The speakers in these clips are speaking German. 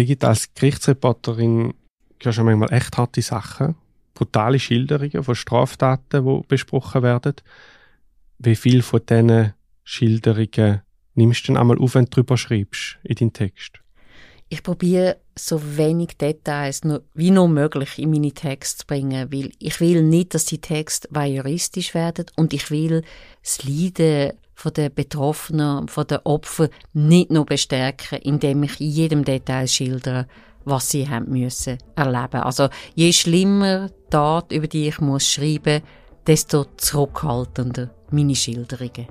Brigitte, als Gerichtsreporterin hörst du manchmal echt harte Sachen, brutale Schilderungen von Straftaten, die besprochen werden. Wie viel von diesen Schilderungen nimmst du denn einmal auf, wenn du darüber schreibst in deinen Text? Ich probiere so wenig Details wie nur möglich in meine Texte zu bringen, weil ich will nicht, dass die Texte juristisch werden und ich will das Leiden von den Betroffenen, von den Opfern nicht nur bestärken, indem ich in jedem Detail schildere, was sie haben müssen erleben. Also je schlimmer Tat, über die ich muss schreiben, desto zurückhaltender meine Schilderungen.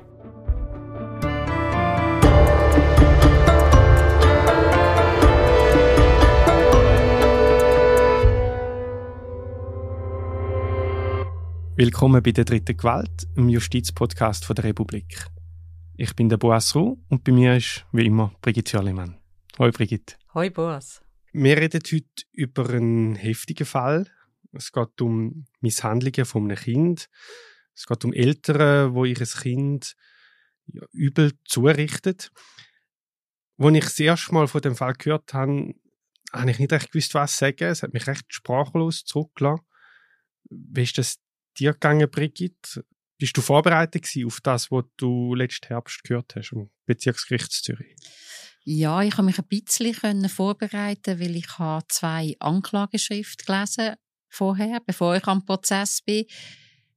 Willkommen bei der dritten Gewalt, im Justizpodcast der Republik. Ich bin der Boas Ruh und bei mir ist, wie immer, Brigitte Jörlimann. Hoi Brigitte. Hoi Boas. Wir reden heute über einen heftigen Fall. Es geht um Misshandlungen von einem Kind. Es geht um Eltern, wo ihr Kind ja, übel zurichten. Als ich das erste Mal von dem Fall gehört habe, habe ich nicht recht gewusst, was sagen. Es hat mich recht sprachlos zurückgelassen. Wie ist das dir gegangen, Brigitte? Bist du vorbereitet auf das, was du letzten Herbst gehört hast am Bezirksgericht Zürich? Ja, ich habe mich ein bisschen vorbereiten, weil ich zwei Anklageschriften gelesen vorher, bevor ich am Prozess bin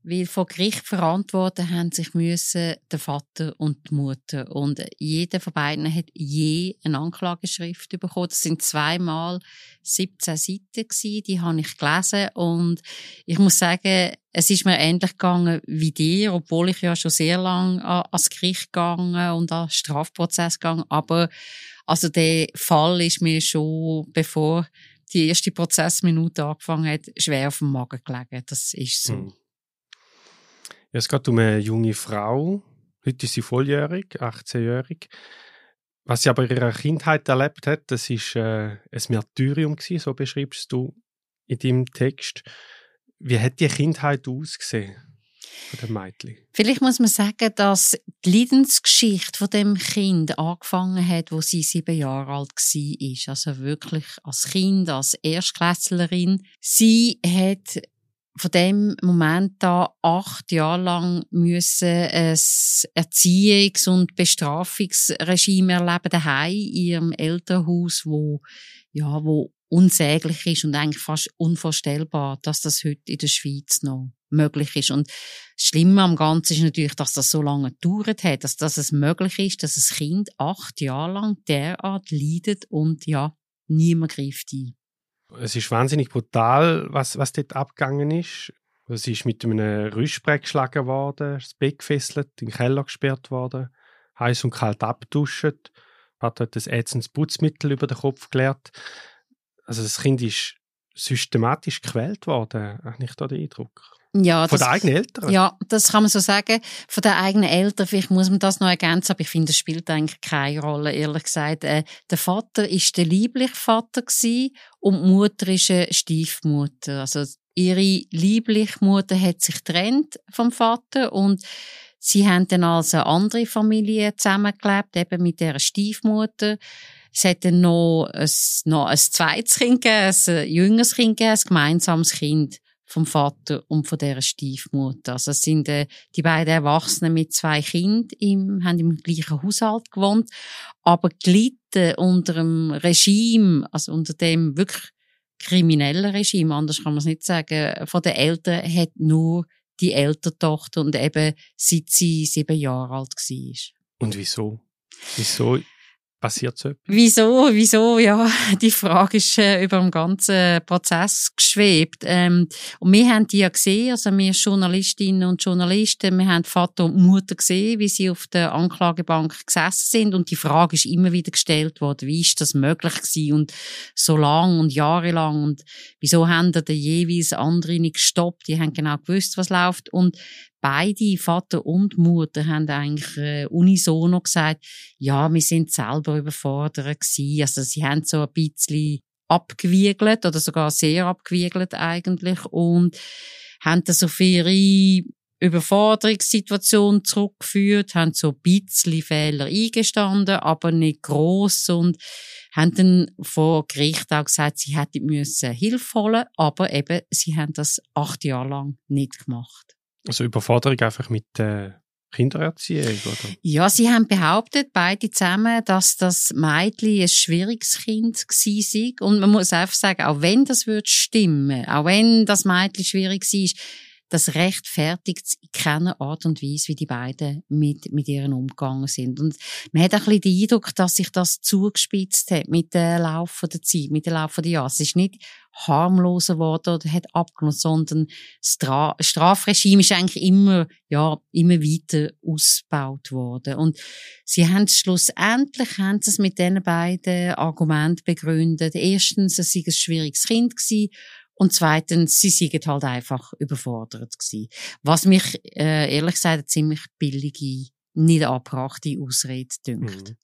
weil vor Gericht verantworten haben sich müssen der Vater und die Mutter und jeder von beiden hat je eine Anklageschrift bekommen. Das sind zweimal 17 Seiten gewesen, die habe ich gelesen und ich muss sagen, es ist mir ähnlich gegangen wie dir, obwohl ich ja schon sehr lange ans Gericht gegangen und an Strafprozess gegangen, aber also der Fall ist mir schon bevor die erste Prozessminute angefangen hat, schwer auf dem Magen gelegen. Das ist so. Mhm. Ja, es geht um eine junge Frau. Heute ist sie volljährig, 18-jährig. Was sie aber in ihrer Kindheit erlebt hat, das ist äh, ein Märtyrium gewesen, so beschreibst du in deinem Text. Wie hat die Kindheit ausgesehen? Von dem Mädchen? Vielleicht muss man sagen, dass die Leidensgeschichte von dem Kind angefangen hat, wo sie sieben Jahre alt war. Also wirklich als Kind, als Erstklässlerin. Sie hat von dem Moment an acht Jahre lang müssen ein Erziehungs- und Bestrafungsregime erleben daheim in ihrem Elternhaus, wo ja wo unsäglich ist und eigentlich fast unvorstellbar, dass das heute in der Schweiz noch möglich ist. Und das Schlimme am Ganzen ist natürlich, dass das so lange gedauert hat, dass, dass es möglich ist, dass ein Kind acht Jahre lang derart leidet und ja, niemand greift ein es ist wahnsinnig brutal, was, was dort abgegangen ist. Sie ist mit einem Rüstbrett geschlagen worden, das Bett gefesselt, in den Keller gesperrt worden, heiß und kalt abduscht, hat dort ein ätzendes Putzmittel über den Kopf geleert. Also das Kind ist systematisch gequält worden, habe ich da den Eindruck. Ja, von den eigenen Eltern? Ja, das kann man so sagen. Von den eigenen Eltern, vielleicht muss man das noch ergänzen, aber ich finde, das spielt eigentlich keine Rolle, ehrlich gesagt. Äh, der Vater ist der liebliche Vater gewesen und die Mutter ist eine Stiefmutter. Also ihre liebliche Mutter hat sich getrennt vom Vater und sie haben dann als eine andere Familie zusammengelebt, eben mit der Stiefmutter. Es hat dann noch ein, noch ein zweites Kind gegeben, ein jüngeres Kind gegeben, ein gemeinsames Kind vom Vater und von der Stiefmutter. Also es sind äh, die beiden Erwachsenen mit zwei Kindern im, haben im gleichen Haushalt gewohnt, aber gelitten unter dem Regime, also unter dem wirklich kriminellen Regime, anders kann man es nicht sagen, von den Eltern hat nur die Elterntochter und eben seit sie sieben Jahre alt war. Und wieso? Wieso passiert so etwas? Wieso, wieso, ja, die Frage ist äh, über den ganzen Prozess geschwebt. Ähm, und wir haben die ja gesehen, also wir Journalistinnen und Journalisten, wir haben Vater und Mutter gesehen, wie sie auf der Anklagebank gesessen sind. Und die Frage ist immer wieder gestellt worden, wie ist das möglich gewesen? Und so lang und jahrelang. Und wieso haben die jeweils andere nicht gestoppt, die haben genau gewusst, was läuft. Und beide, Vater und Mutter, haben eigentlich äh, unisono gesagt, ja, wir sind selber überfordert gewesen. Also sie haben so ein bisschen abgewiegelt oder sogar sehr abgewiegelt eigentlich und haben das auf ihre Überforderungssituation zurückgeführt, haben so ein bisschen Fehler eingestanden, aber nicht gross und haben dann vor Gericht auch gesagt, sie hätten müssen Hilfe holen, aber eben, sie haben das acht Jahre lang nicht gemacht. Also Überforderung einfach mit der Kindererziehung, oder? Ja, sie haben behauptet, beide zusammen, dass das Mädchen ein schwieriges Kind war. Und man muss einfach sagen, auch wenn das würde stimmen, auch wenn das Mädchen schwierig war, das rechtfertigt in keiner Art und Weise, wie die beiden mit, mit ihren umgegangen sind. Und man hat ein bisschen den Eindruck, dass sich das zugespitzt hat mit dem Laufe der Zeit, mit dem Laufe der Jahre. Es ist nicht harmloser geworden oder hat abgenommen, sondern das Stra Strafregime ist eigentlich immer, ja, immer weiter ausgebaut worden. Und sie haben schlussendlich, haben sie es mit diesen beiden Argumenten begründet. Erstens, es sei ein schwieriges Kind gewesen und zweitens, sie sind halt einfach überfordert gewesen. Was mich, äh, ehrlich gesagt, ziemlich billige, nicht abbrachte Ausrede dünkt. Mhm.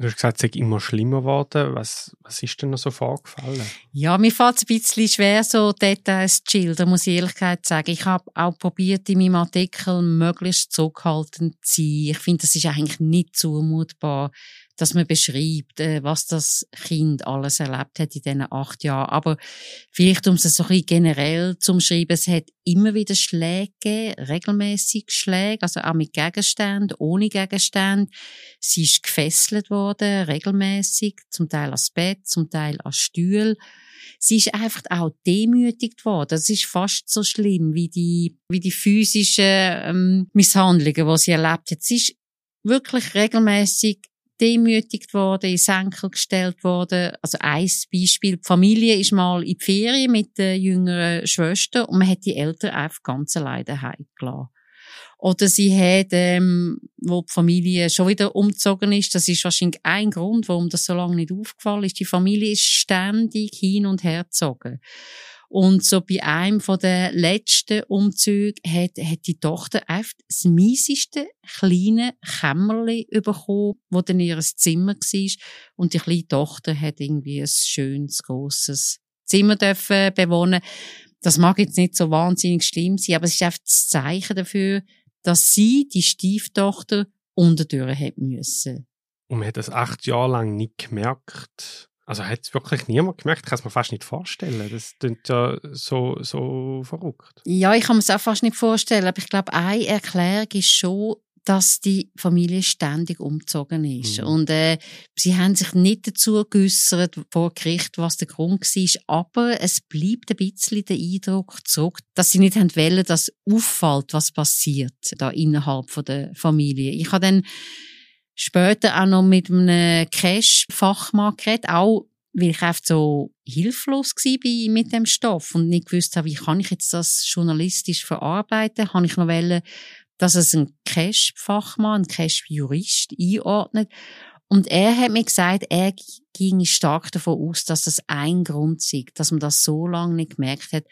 Du hast gesagt, es sei immer schlimmer geworden. Was, was ist denn noch so vorgefallen? Ja, mir fällt es ein bisschen schwer, so Details zu schildern, muss ich ehrlich sagen. Ich habe auch probiert, in meinem Artikel möglichst zurückhaltend zu sein. Ich finde, das ist eigentlich nicht zumutbar, dass man beschreibt, äh, was das Kind alles erlebt hat in diesen acht Jahren. Aber vielleicht, um es so ein bisschen generell zu schreiben, es hat immer wieder Schläge gegeben, regelmäßig Schläge, also auch mit Gegenständen, ohne Gegenstände. Sie ist gefesselt worden, regelmäßig, zum Teil ans Bett, zum Teil an Stuhl. Sie ist einfach auch demütigt worden. Das ist fast so schlimm wie die, wie die physischen ähm, Misshandlungen, die sie erlebt hat. Sie ist wirklich regelmäßig demütigt worden, in Senkel gestellt worden. Also ein Beispiel, die Familie ist mal in die Ferien mit der jüngeren Schwester und man hat die Eltern einfach ganz alleine daheim gelassen. Oder sie hat, ähm, wo die Familie schon wieder umgezogen ist, das ist wahrscheinlich ein Grund, warum das so lange nicht aufgefallen ist. Die Familie ist ständig hin und her gezogen. Und so bei einem von den letzten Umzügen hat, hat die Tochter einfach das mieseste kleine Kämmerli bekommen, wo dann ihr Zimmer war. Und die kleine Tochter hat irgendwie ein schönes, grosses Zimmer dürfen bewohnen. Das mag jetzt nicht so wahnsinnig schlimm sein, aber es ist einfach das Zeichen dafür, dass sie, die Stieftochter, unterdurch hat müssen. Und man hat das acht Jahre lang nicht gemerkt, also hat es wirklich niemand gemerkt? Ich kann es mir fast nicht vorstellen. Das klingt ja so, so verrückt. Ja, ich kann mir es auch fast nicht vorstellen. Aber ich glaube, eine Erklärung ist schon, dass die Familie ständig umgezogen ist. Mhm. Und äh, sie haben sich nicht dazu geäussert vor Gericht, was der Grund war. Aber es bleibt ein bisschen der Eindruck zurück, dass sie nicht haben wollen, dass auffällt, was passiert da innerhalb von der Familie. Ich habe dann später auch noch mit einem Cash-Fachmann geredet, auch weil ich einfach so hilflos war mit dem Stoff und nicht gewusst habe, wie kann ich jetzt das journalistisch verarbeiten, habe ich noch wollen, dass es ein Cash-Fachmann, ein Cash-Jurist einordnet. Und er hat mir gesagt, er ging stark davon aus, dass das ein Grund sei, dass man das so lange nicht gemerkt hat,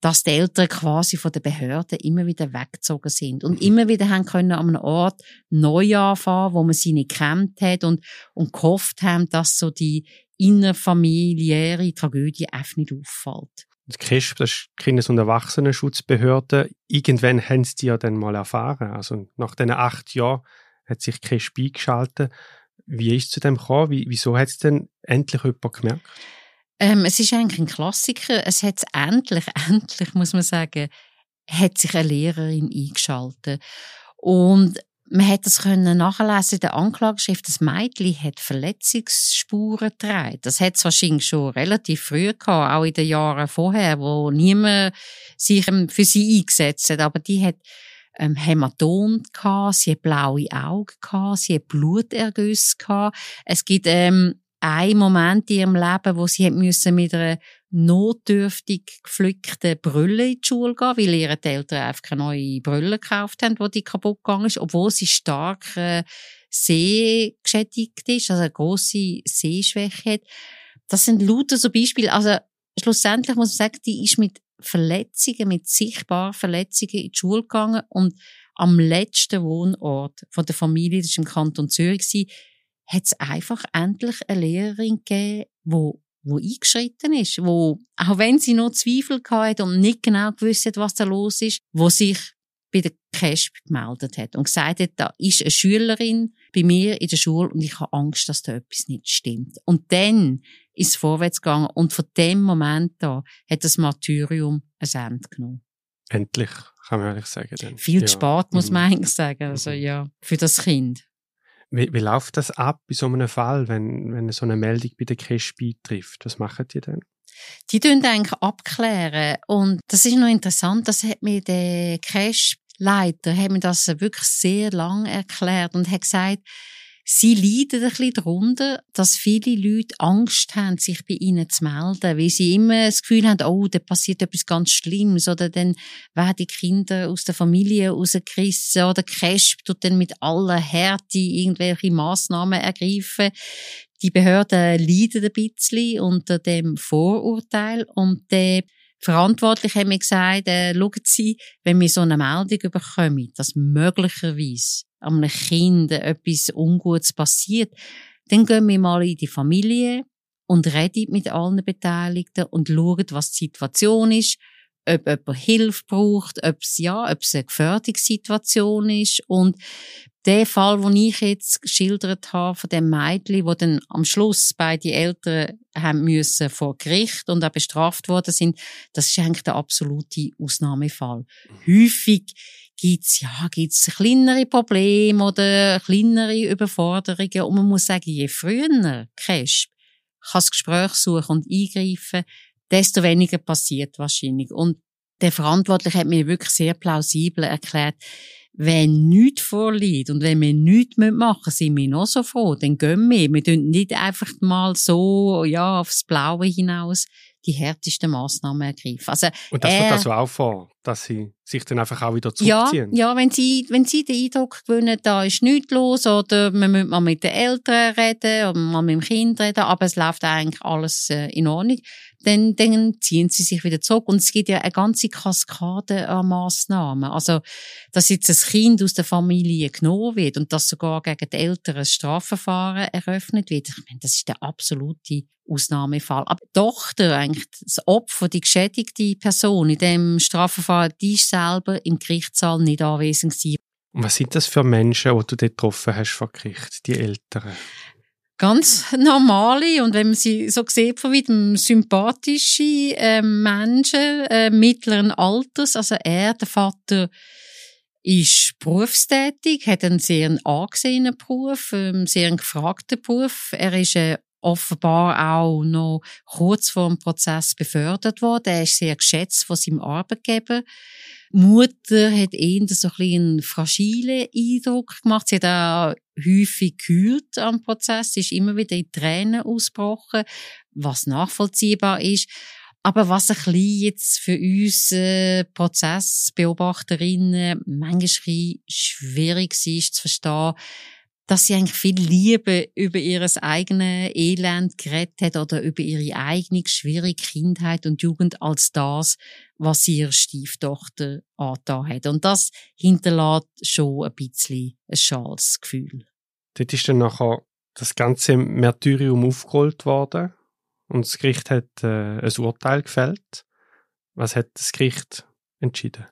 dass die Eltern quasi von den Behörden immer wieder weggezogen sind und mhm. immer wieder haben können an einem Ort neu anfangen, wo man sie nicht kennt hat und, und gehofft haben, dass so die innerfamiliäre Tragödie einfach nicht auffällt. Das KESP, das ist die Kindes- und Erwachsenenschutzbehörde. Irgendwann haben sie die ja dann mal erfahren. Also nach diesen acht Jahren hat sich KESP eingeschaltet. Wie ist es zu dem gekommen? Wie, wieso hat es denn endlich jemand gemerkt? Ähm, es ist eigentlich ein Klassiker. Es hat endlich, endlich, muss man sagen, hat sich eine Lehrerin eingeschaltet. Und man hat das können nachlesen in der Anklageschrift. Das Mädchen hat Verletzungsspuren getragen. Das hat es wahrscheinlich schon relativ früh gehabt, auch in den Jahren vorher, wo niemand sich ähm, für sie eingesetzt hat. Aber die hat ähm, Hämatom gehabt, sie hat blaue Augen gehabt, sie hat Blutergüsse gehabt. Es gibt ähm, ein Moment in ihrem Leben, wo sie müssen mit einer notdürftig geflückten Brille in die Schule gehen, weil ihre Eltern einfach keine neue Brille gekauft haben, wo die kaputt gegangen ist, obwohl sie stark äh, sehgeschädigt ist, also eine grosse Sehschwäche hat. Das sind lauter so Beispiele. Also schlussendlich muss man sagen, die ist mit Verletzungen, mit sichtbaren Verletzungen in die Schule gegangen und am letzten Wohnort von der Familie, das war im Kanton Zürich, hat es einfach endlich eine Lehrerin gegeben, wo wo eingeschritten ist, wo, auch wenn sie noch Zweifel hatte und nicht genau gewusst hat, was da los ist, wo sich bei der CASP gemeldet hat und gesagt hat, da ist eine Schülerin bei mir in der Schule und ich habe Angst, dass da etwas nicht stimmt. Und dann ist es vorwärts gegangen und von dem Moment an hat das Martyrium ein Ende genommen. Endlich, kann man ehrlich sagen. Dann. Viel ja. spät, muss man mhm. eigentlich sagen. Also mhm. ja, für das Kind. Wie, wie läuft das ab in so einem Fall, wenn, wenn so eine Meldung bei der Cash trifft? Was machen die denn? Die tun eigentlich abklären. Und das ist noch interessant, das hat mir der Cash-Leiter, hat mir das wirklich sehr lang erklärt und hat gesagt, Sie leiden ein bisschen darunter, dass viele Leute Angst haben, sich bei ihnen zu melden, weil sie immer das Gefühl haben, oh, da passiert etwas ganz Schlimmes oder dann werden die Kinder aus der Familie rausgerissen oder Cresp tut dann mit aller Härte irgendwelche Massnahmen ergreifen. Die Behörden leiden ein bisschen unter dem Vorurteil und der Verantwortliche haben mir gesagt, äh, schauen Sie, wenn wir so eine Meldung bekommen, dass möglicherweise einem Kind etwas Ungutes passiert, dann gehen wir mal in die Familie und reden mit allen Beteiligten und schauen, was die Situation ist, ob jemand Hilfe braucht, ob es, ja, ob es eine Gefährdungssituation ist. Und der Fall, den ich jetzt geschildert habe, von dem Mädchen, wo dann am Schluss beide Eltern haben müssen vor Gericht und auch bestraft worden sind, das ist eigentlich der absolute Ausnahmefall. Häufig gibt's ja, gibt's kleinere Probleme oder kleinere Überforderungen. Und man muss sagen, je früher Cash kann das Gespräch suchen und eingreifen, desto weniger passiert wahrscheinlich. Und der Verantwortliche hat mir wirklich sehr plausibel erklärt, wenn nichts vorliegt und wenn wir nichts machen müssen, sind wir noch so froh, dann gehen wir. Wir tun nicht einfach mal so, ja, aufs Blaue hinaus die härtesten Massnahmen ergreifen. Also, und das wird also auch vor, dass sie sich dann einfach auch wieder zurückziehen? Ja, ja wenn, sie, wenn sie den Eindruck gewinnen, da ist nichts los oder man muss mal mit den Eltern reden oder mal mit dem Kind reden, aber es läuft eigentlich alles äh, in Ordnung, dann, dann ziehen sie sich wieder zurück. Und es gibt ja eine ganze Kaskade an Massnahmen. Also, dass jetzt ein Kind aus der Familie genommen wird und dass sogar gegen die Eltern ein Strafverfahren eröffnet wird, ich meine, das ist der absolute Ausnahmefall. Aber die Tochter, eigentlich das Opfer, die geschädigte Person in dem Strafverfahren, die ist selber im Gerichtssaal nicht anwesend gewesen. Und was sind das für Menschen, die du dort getroffen hast vor Gericht, die Eltern? Ganz normale und wenn man sie so sieht, von weitem sympathische äh, Menschen äh, mittleren Alters. Also er, der Vater, ist berufstätig, hat einen sehr angesehenen Beruf, einen sehr gefragten Beruf. Er ist äh, offenbar auch noch kurz vor dem Prozess befördert worden. Er ist sehr geschätzt von seinem Arbeitgeber. Mutter hat eher so ein bisschen einen fragilen Eindruck gemacht. Sie hat auch häufig gehüllt am Prozess, sie ist immer wieder in Tränen ausgebrochen, was nachvollziehbar ist. Aber was ein bisschen jetzt für uns Prozessbeobachterinnen manchmal schwierig ist zu verstehen, dass sie eigentlich viel Liebe über ihr eigenes Elend geredet hat oder über ihre eigene schwierige Kindheit und Jugend als das, was sie ihrer Stieftochter angetan hat. Und das hinterlässt schon ein bisschen ein schales Gefühl. Dort ist dann nachher das ganze Märtyrium aufgeholt worden und das Gericht hat äh, ein Urteil gefällt. Was hat das Gericht entschieden?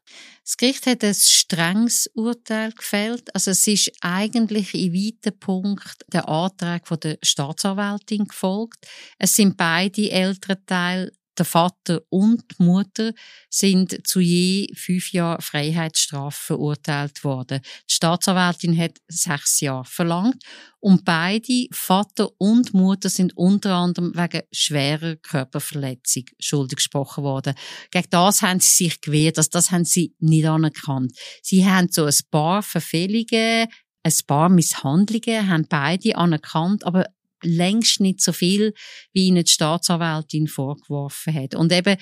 Das Gericht hat ein strenges Urteil gefällt. Also es ist eigentlich in weiten Punkt der Antrag der Staatsanwältin gefolgt. Es sind beide Elternteile der Vater und die Mutter sind zu je fünf Jahren Freiheitsstrafe verurteilt worden. Die Staatsanwältin hat sechs Jahre verlangt und beide, Vater und Mutter, sind unter anderem wegen schwerer Körperverletzung schuldig gesprochen worden. Gegen das haben sie sich gewehrt, also das haben sie nicht anerkannt. Sie haben so ein paar Verfehlungen, ein paar Misshandlungen haben beide anerkannt, aber längst nicht so viel, wie ihnen die Staatsanwältin vorgeworfen hat. Und eben,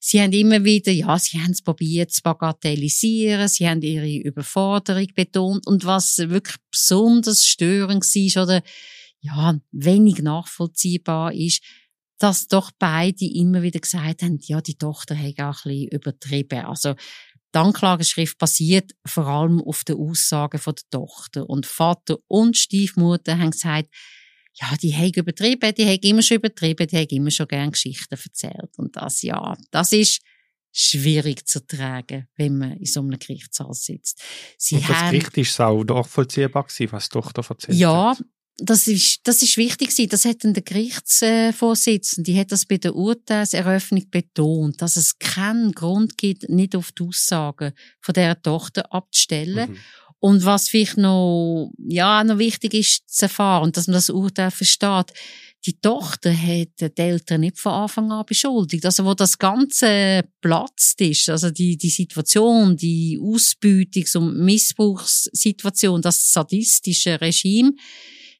sie haben immer wieder, ja, sie haben es probiert zu bagatellisieren, sie haben ihre Überforderung betont und was wirklich besonders störend war oder ja, wenig nachvollziehbar ist, dass doch beide immer wieder gesagt haben, ja, die Tochter hat auch ein bisschen übertrieben. Also, die Anklageschrift basiert vor allem auf den Aussagen der Tochter. Und Vater und Stiefmutter haben gesagt, ja, die haben übertrieben, die haben immer schon übertrieben, die haben immer schon gern Geschichten erzählt. Und das, ja, das ist schwierig zu tragen, wenn man in so einem Gerichtssaal sitzt. Sie Und das haben, Gericht ist auch nachvollziehbar gewesen, was die Tochter erzählt ja, hat? Ja, das ist, das ist wichtig gewesen. Das hat dann der Gerichtsvorsitzende, die hat das bei der Urteilseröffnung betont, dass es keinen Grund gibt, nicht auf die Aussagen von der Tochter abzustellen. Mhm. Und was vielleicht noch, ja, noch wichtig ist zu erfahren und dass man das Urteil versteht, die Tochter hat die Eltern nicht von Anfang an beschuldigt. Also, wo das Ganze platzt ist, also die, die Situation, die Ausbeutungs- und Missbrauchssituation, das sadistische Regime,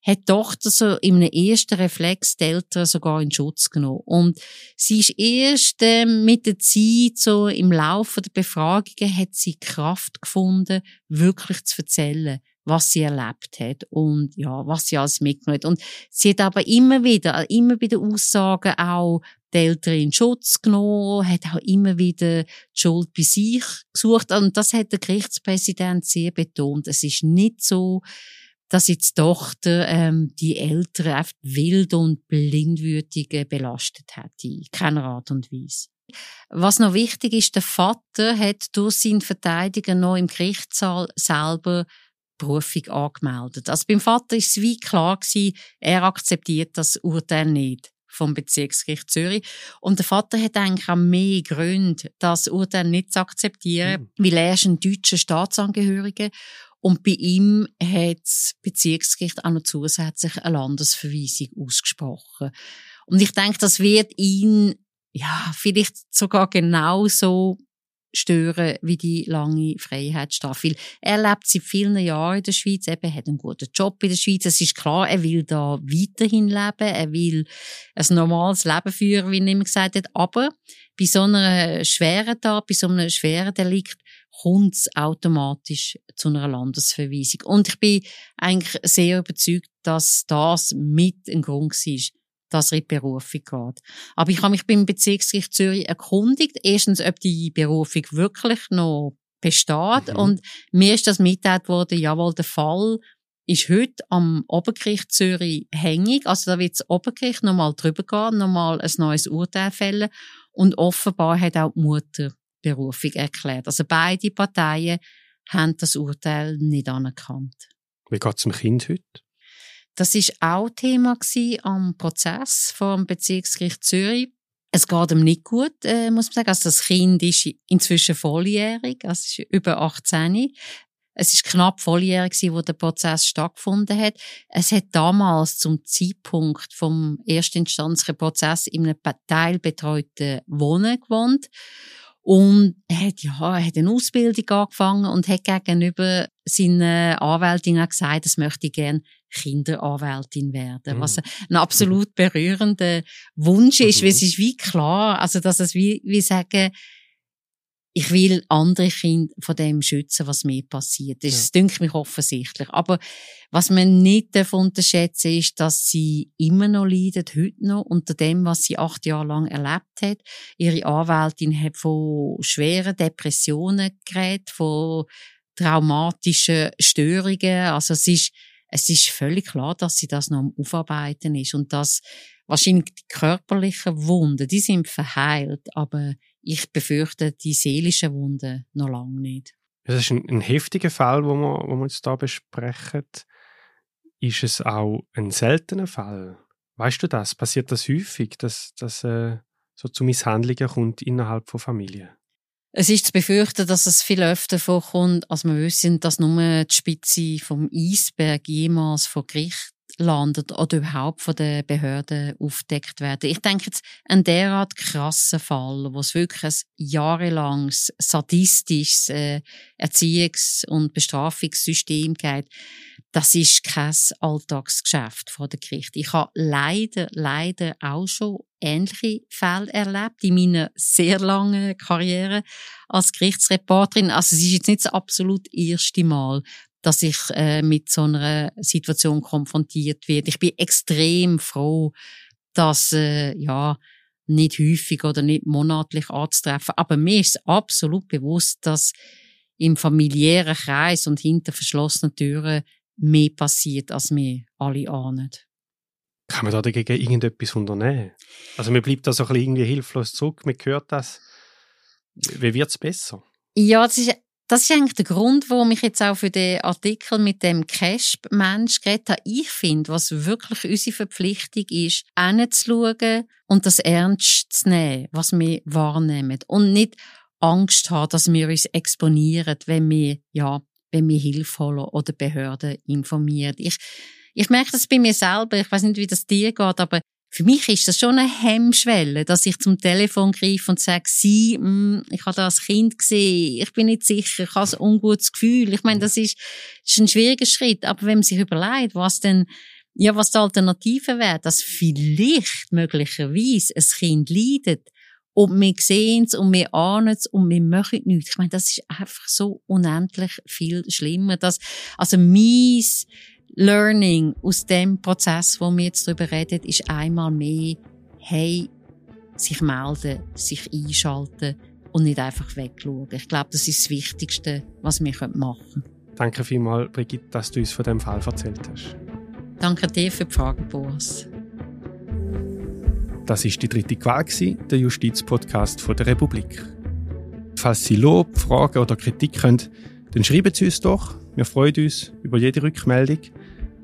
hat die Tochter so in einem ersten Reflex die Eltern sogar in Schutz genommen. Und sie ist erst äh, mit der Zeit, so im Laufe der Befragungen, hat sie Kraft gefunden, wirklich zu erzählen was sie erlebt hat und ja, was sie alles mitgenommen hat. Und sie hat aber immer wieder, immer wieder Aussagen auch die Eltern in Schutz genommen, hat auch immer wieder die Schuld bei sich gesucht und das hat der Gerichtspräsident sehr betont. Es ist nicht so, dass jetzt die Tochter ähm, die Eltern einfach wild und blindwütig belastet hat, in keiner Art und Weise. Was noch wichtig ist, der Vater hat durch seinen Verteidiger noch im Gerichtssaal selber Berufung angemeldet. Also beim Vater ist es wie klar gewesen, er akzeptiert das Urteil nicht vom Bezirksgericht Zürich. Und der Vater hat eigentlich auch mehr Gründe, das Urteil nicht zu akzeptieren, mhm. weil er ist ein deutscher Staatsangehöriger und bei ihm hat das Bezirksgericht auch noch zusätzlich eine Landesverweisung ausgesprochen. Und ich denke, das wird ihn ja vielleicht sogar genauso stören wie die lange Freiheitsstrafe. Weil er lebt seit vielen Jahren in der Schweiz, eben hat einen guten Job in der Schweiz. Es ist klar, er will da weiterhin leben, er will ein normales Leben führen, wie er immer gesagt hat. Aber bei so einer schweren Tat, bei so einem schweren Delikt kommt es automatisch zu einer Landesverweisung. Und ich bin eigentlich sehr überzeugt, dass das mit ein Grund war, dass er in die Berufung geht. Aber ich habe mich beim Bezirksgericht Zürich erkundigt, erstens, ob die Berufung wirklich noch besteht. Mhm. Und mir ist das mitgeteilt worden, jawohl, der Fall ist heute am Obergericht Zürich hängig. Also da wird das Obergericht nochmal drüber gehen, nochmal ein neues Urteil fällen. Und offenbar hat auch die Mutter Berufung erklärt. Also beide Parteien haben das Urteil nicht anerkannt. Wie geht es dem Kind heute? Das ist auch Thema am Prozess vom Bezirksgericht Zürich. Es geht ihm nicht gut, äh, muss man sagen. Also das Kind ist inzwischen volljährig, also ist über 18. Es ist knapp volljährig, wo der Prozess stattgefunden hat. Es hat damals zum Zeitpunkt vom erstinstanzlichen Prozess in einem teilbetreuten Wohnen gewohnt. Und er hat, ja, er hat eine Ausbildung angefangen und hat gegenüber seinen Anwältinnen gesagt, das möchte ich gerne Kinderanwältin werden. Mhm. Was ein absolut berührender Wunsch ist, mhm. weil es ist wie klar, also dass es wie, wie sagen, ich will andere Kinder von dem schützen, was mir passiert. Das ja. denke mich offensichtlich. Aber was man nicht unterschätzen ist, dass sie immer noch leidet, heute noch, unter dem, was sie acht Jahre lang erlebt hat. Ihre Anwältin hat von schweren Depressionen geredet, von traumatischen Störungen. Also es ist, es ist völlig klar, dass sie das noch am Aufarbeiten ist und dass wahrscheinlich die körperlichen Wunden, die sind verheilt, aber ich befürchte die seelischen Wunden noch lange nicht. Das ist ein, ein heftiger Fall, wo wir, wo wir jetzt hier besprechen. Ist es auch ein seltener Fall? Weißt du das? Passiert das häufig, dass, dass äh, so zu Misshandlungen kommt innerhalb von Familien? Es ist zu befürchten, dass es viel öfter vorkommt, als wir wissen, dass nur die Spitze vom Eisberg jemals vor Gericht landet oder überhaupt von den Behörden aufdeckt werden. Ich denke jetzt an derart krassen Fall, wo es wirklich ein jahrelanges sadistisches äh, Erziehungs- und Bestrafungssystem gibt. Das ist kein Alltagsgeschäft vor der Gericht. Ich habe leider, leider auch schon ähnliche Fälle erlebt in meiner sehr langen Karriere als Gerichtsreporterin. Also es ist jetzt nicht das absolut erste Mal, dass ich äh, mit so einer Situation konfrontiert werde. Ich bin extrem froh, dass äh, ja nicht häufig oder nicht monatlich anzutreffen. Aber mir ist absolut bewusst, dass im familiären Kreis und hinter verschlossenen Türen mehr passiert, als wir alle ahnen. Kann man da dagegen irgendetwas unternehmen? Also man bleibt da so ein bisschen irgendwie hilflos zurück, man hört das Wie wird es besser? Ja, das ist, das ist eigentlich der Grund, warum ich jetzt auch für den Artikel mit dem Casp-Mensch geredet habe. Ich finde, was wirklich unsere Verpflichtung ist, hinzuschauen und das ernst zu nehmen, was wir wahrnehmen. Und nicht Angst haben, dass wir uns exponieren, wenn wir, ja, wenn wir Hilfe holen oder Behörden informieren. Ich, ich merke das bei mir selber. Ich weiß nicht, wie das dir geht, aber für mich ist das schon eine Hemmschwelle, dass ich zum Telefon greife und sage, sie, mh, mm, ich habe das Kind gesehen, ich bin nicht sicher, ich habe ein ungutes Gefühl. Ich meine, das ist, das ist ein schwieriger Schritt. Aber wenn man sich überlegt, was denn, ja, was die Alternative wäre, dass vielleicht möglicherweise ein Kind leidet, und wir sehen es und wir ahnen es und wir machen nichts. Ich meine, das ist einfach so unendlich viel schlimmer. Dass, also mein Learning aus dem Prozess, wo wir jetzt darüber reden, ist einmal mehr, hey, sich melden, sich einschalten und nicht einfach wegschauen. Ich glaube, das ist das Wichtigste, was wir machen können. Danke vielmals, Brigitte, dass du uns von dem Fall erzählt hast. Danke dir für die Frage, Boris. Das ist die dritte Qual, der Justizpodcast der Republik. Falls Sie Lob, Fragen oder Kritik haben, dann schreiben Sie uns doch. Wir freuen uns über jede Rückmeldung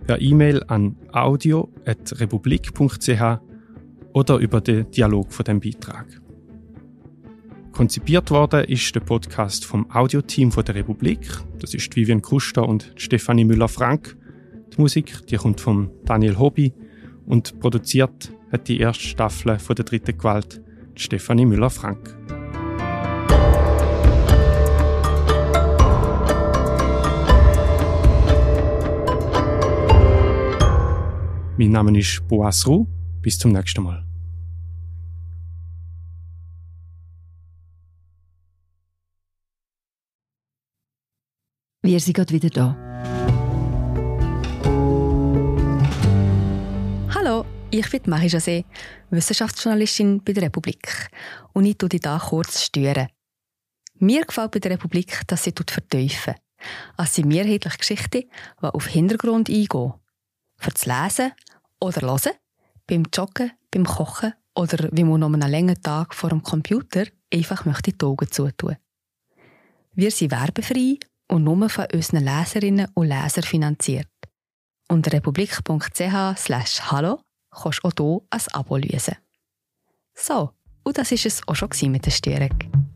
per E-Mail an audio.republik.ch oder über den Dialog von dem Beitrag. Konzipiert worden ist der Podcast vom Audioteam der Republik. Das ist Vivian Kuster und Stefanie Müller-Frank. Die Musik die kommt von Daniel Hobby und produziert hat die erste Staffel von der dritten Gewalt Stefanie Müller-Frank. Mein Name ist Boas Ruh. Bis zum nächsten Mal. Wir sind gerade wieder da. Hallo, ich bin Marie José, Wissenschaftsjournalistin bei der Republik. Und ich tue dich hier kurz steuern. Mir gefällt bei der Republik, dass sie vertiefen. Es sind mehrheitliche Geschichten, die auf Hintergrund eingehen. Für das Lesen oder hören, beim Joggen, beim Kochen oder wie man noch einen langen Tag vor dem Computer einfach möchte die Augen zutun. Wir sind werbefrei und nur von unseren Leserinnen und Lesern finanziert. Unter republik.ch hallo kannst du auch hier ein Abo lösen. So, und das war es auch schon mit der Störung.